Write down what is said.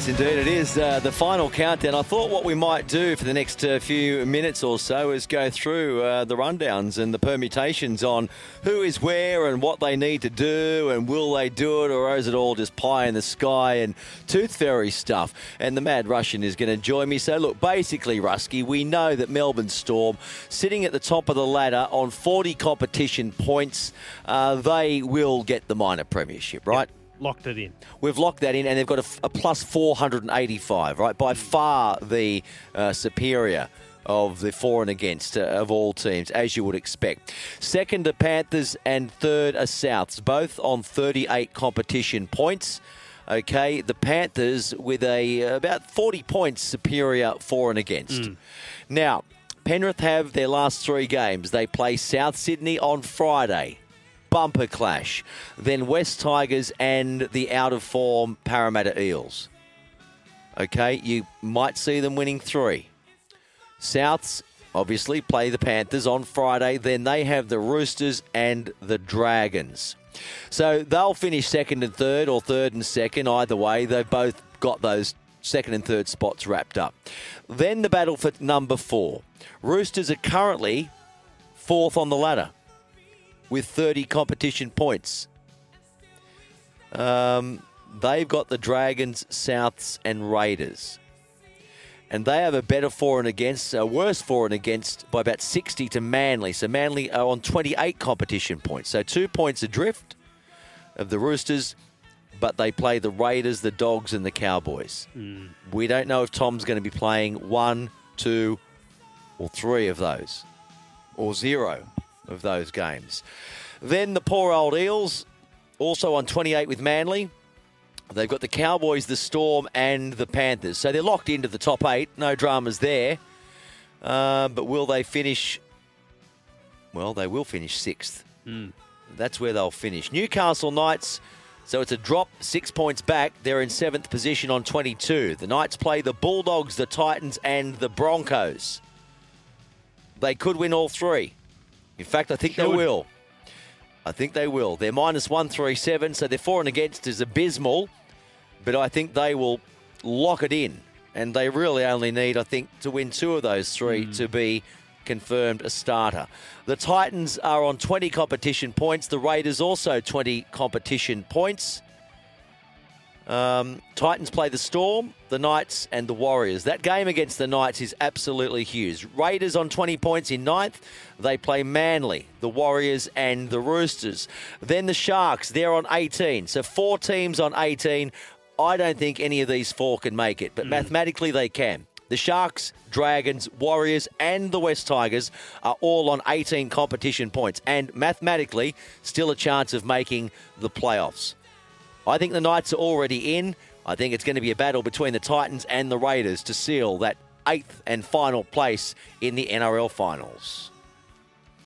Yes, indeed, it is uh, the final countdown. I thought what we might do for the next uh, few minutes or so is go through uh, the rundowns and the permutations on who is where and what they need to do and will they do it or is it all just pie in the sky and tooth fairy stuff. And the Mad Russian is going to join me. So, look, basically, Rusky, we know that Melbourne Storm, sitting at the top of the ladder on 40 competition points, uh, they will get the minor premiership, right? Yep locked it in. We've locked that in, and they've got a, a plus 485, right? By far the uh, superior of the for and against uh, of all teams, as you would expect. Second are Panthers, and third are Souths, both on 38 competition points. Okay, the Panthers with a uh, about 40 points superior for and against. Mm. Now, Penrith have their last three games. They play South Sydney on Friday bumper clash. Then West Tigers and the out of form Parramatta Eels. Okay, you might see them winning three. Souths obviously play the Panthers on Friday. Then they have the Roosters and the Dragons. So they'll finish second and third, or third and second. Either way, they've both got those second and third spots wrapped up. Then the battle for number four. Roosters are currently fourth on the ladder with 30 competition points. Um, they've got the Dragons, Souths, and Raiders. And they have a better for and against, a worse for and against by about 60 to Manly. So Manly are on 28 competition points. So two points adrift of the Roosters, but they play the Raiders, the Dogs, and the Cowboys. Mm. We don't know if Tom's going to be playing one, two, or three of those, or zero of those games. Then the poor old Eels, also on 28 with Manly. They've got the Cowboys, the Storm, and the Panthers. So they're locked into the top eight. No dramas there. Uh, but will they finish? Well, they will finish sixth. Mm. That's where they'll finish. Newcastle Knights. So it's a drop, six points back. They're in seventh position on 22. The Knights play the Bulldogs, the Titans, and the Broncos. They could win all three. In fact, I think Should. they will. I think they will. They're minus 137, so their for and against is abysmal, but I think they will lock it in. And they really only need, I think, to win two of those three mm. to be confirmed a starter. The Titans are on 20 competition points. The Raiders also 20 competition points. Um, Titans play the Storm, the Knights, and the Warriors. That game against the Knights is absolutely huge. Raiders on 20 points in ninth. They play Manly, the Warriors, and the Roosters. Then the Sharks, they're on 18. So four teams on 18. I don't think any of these four can make it, but mm. mathematically they can. The Sharks, Dragons, Warriors, and the West Tigers are all on 18 competition points, and mathematically still a chance of making the playoffs. I think the Knights are already in. I think it's going to be a battle between the Titans and the Raiders to seal that eighth and final place in the NRL finals.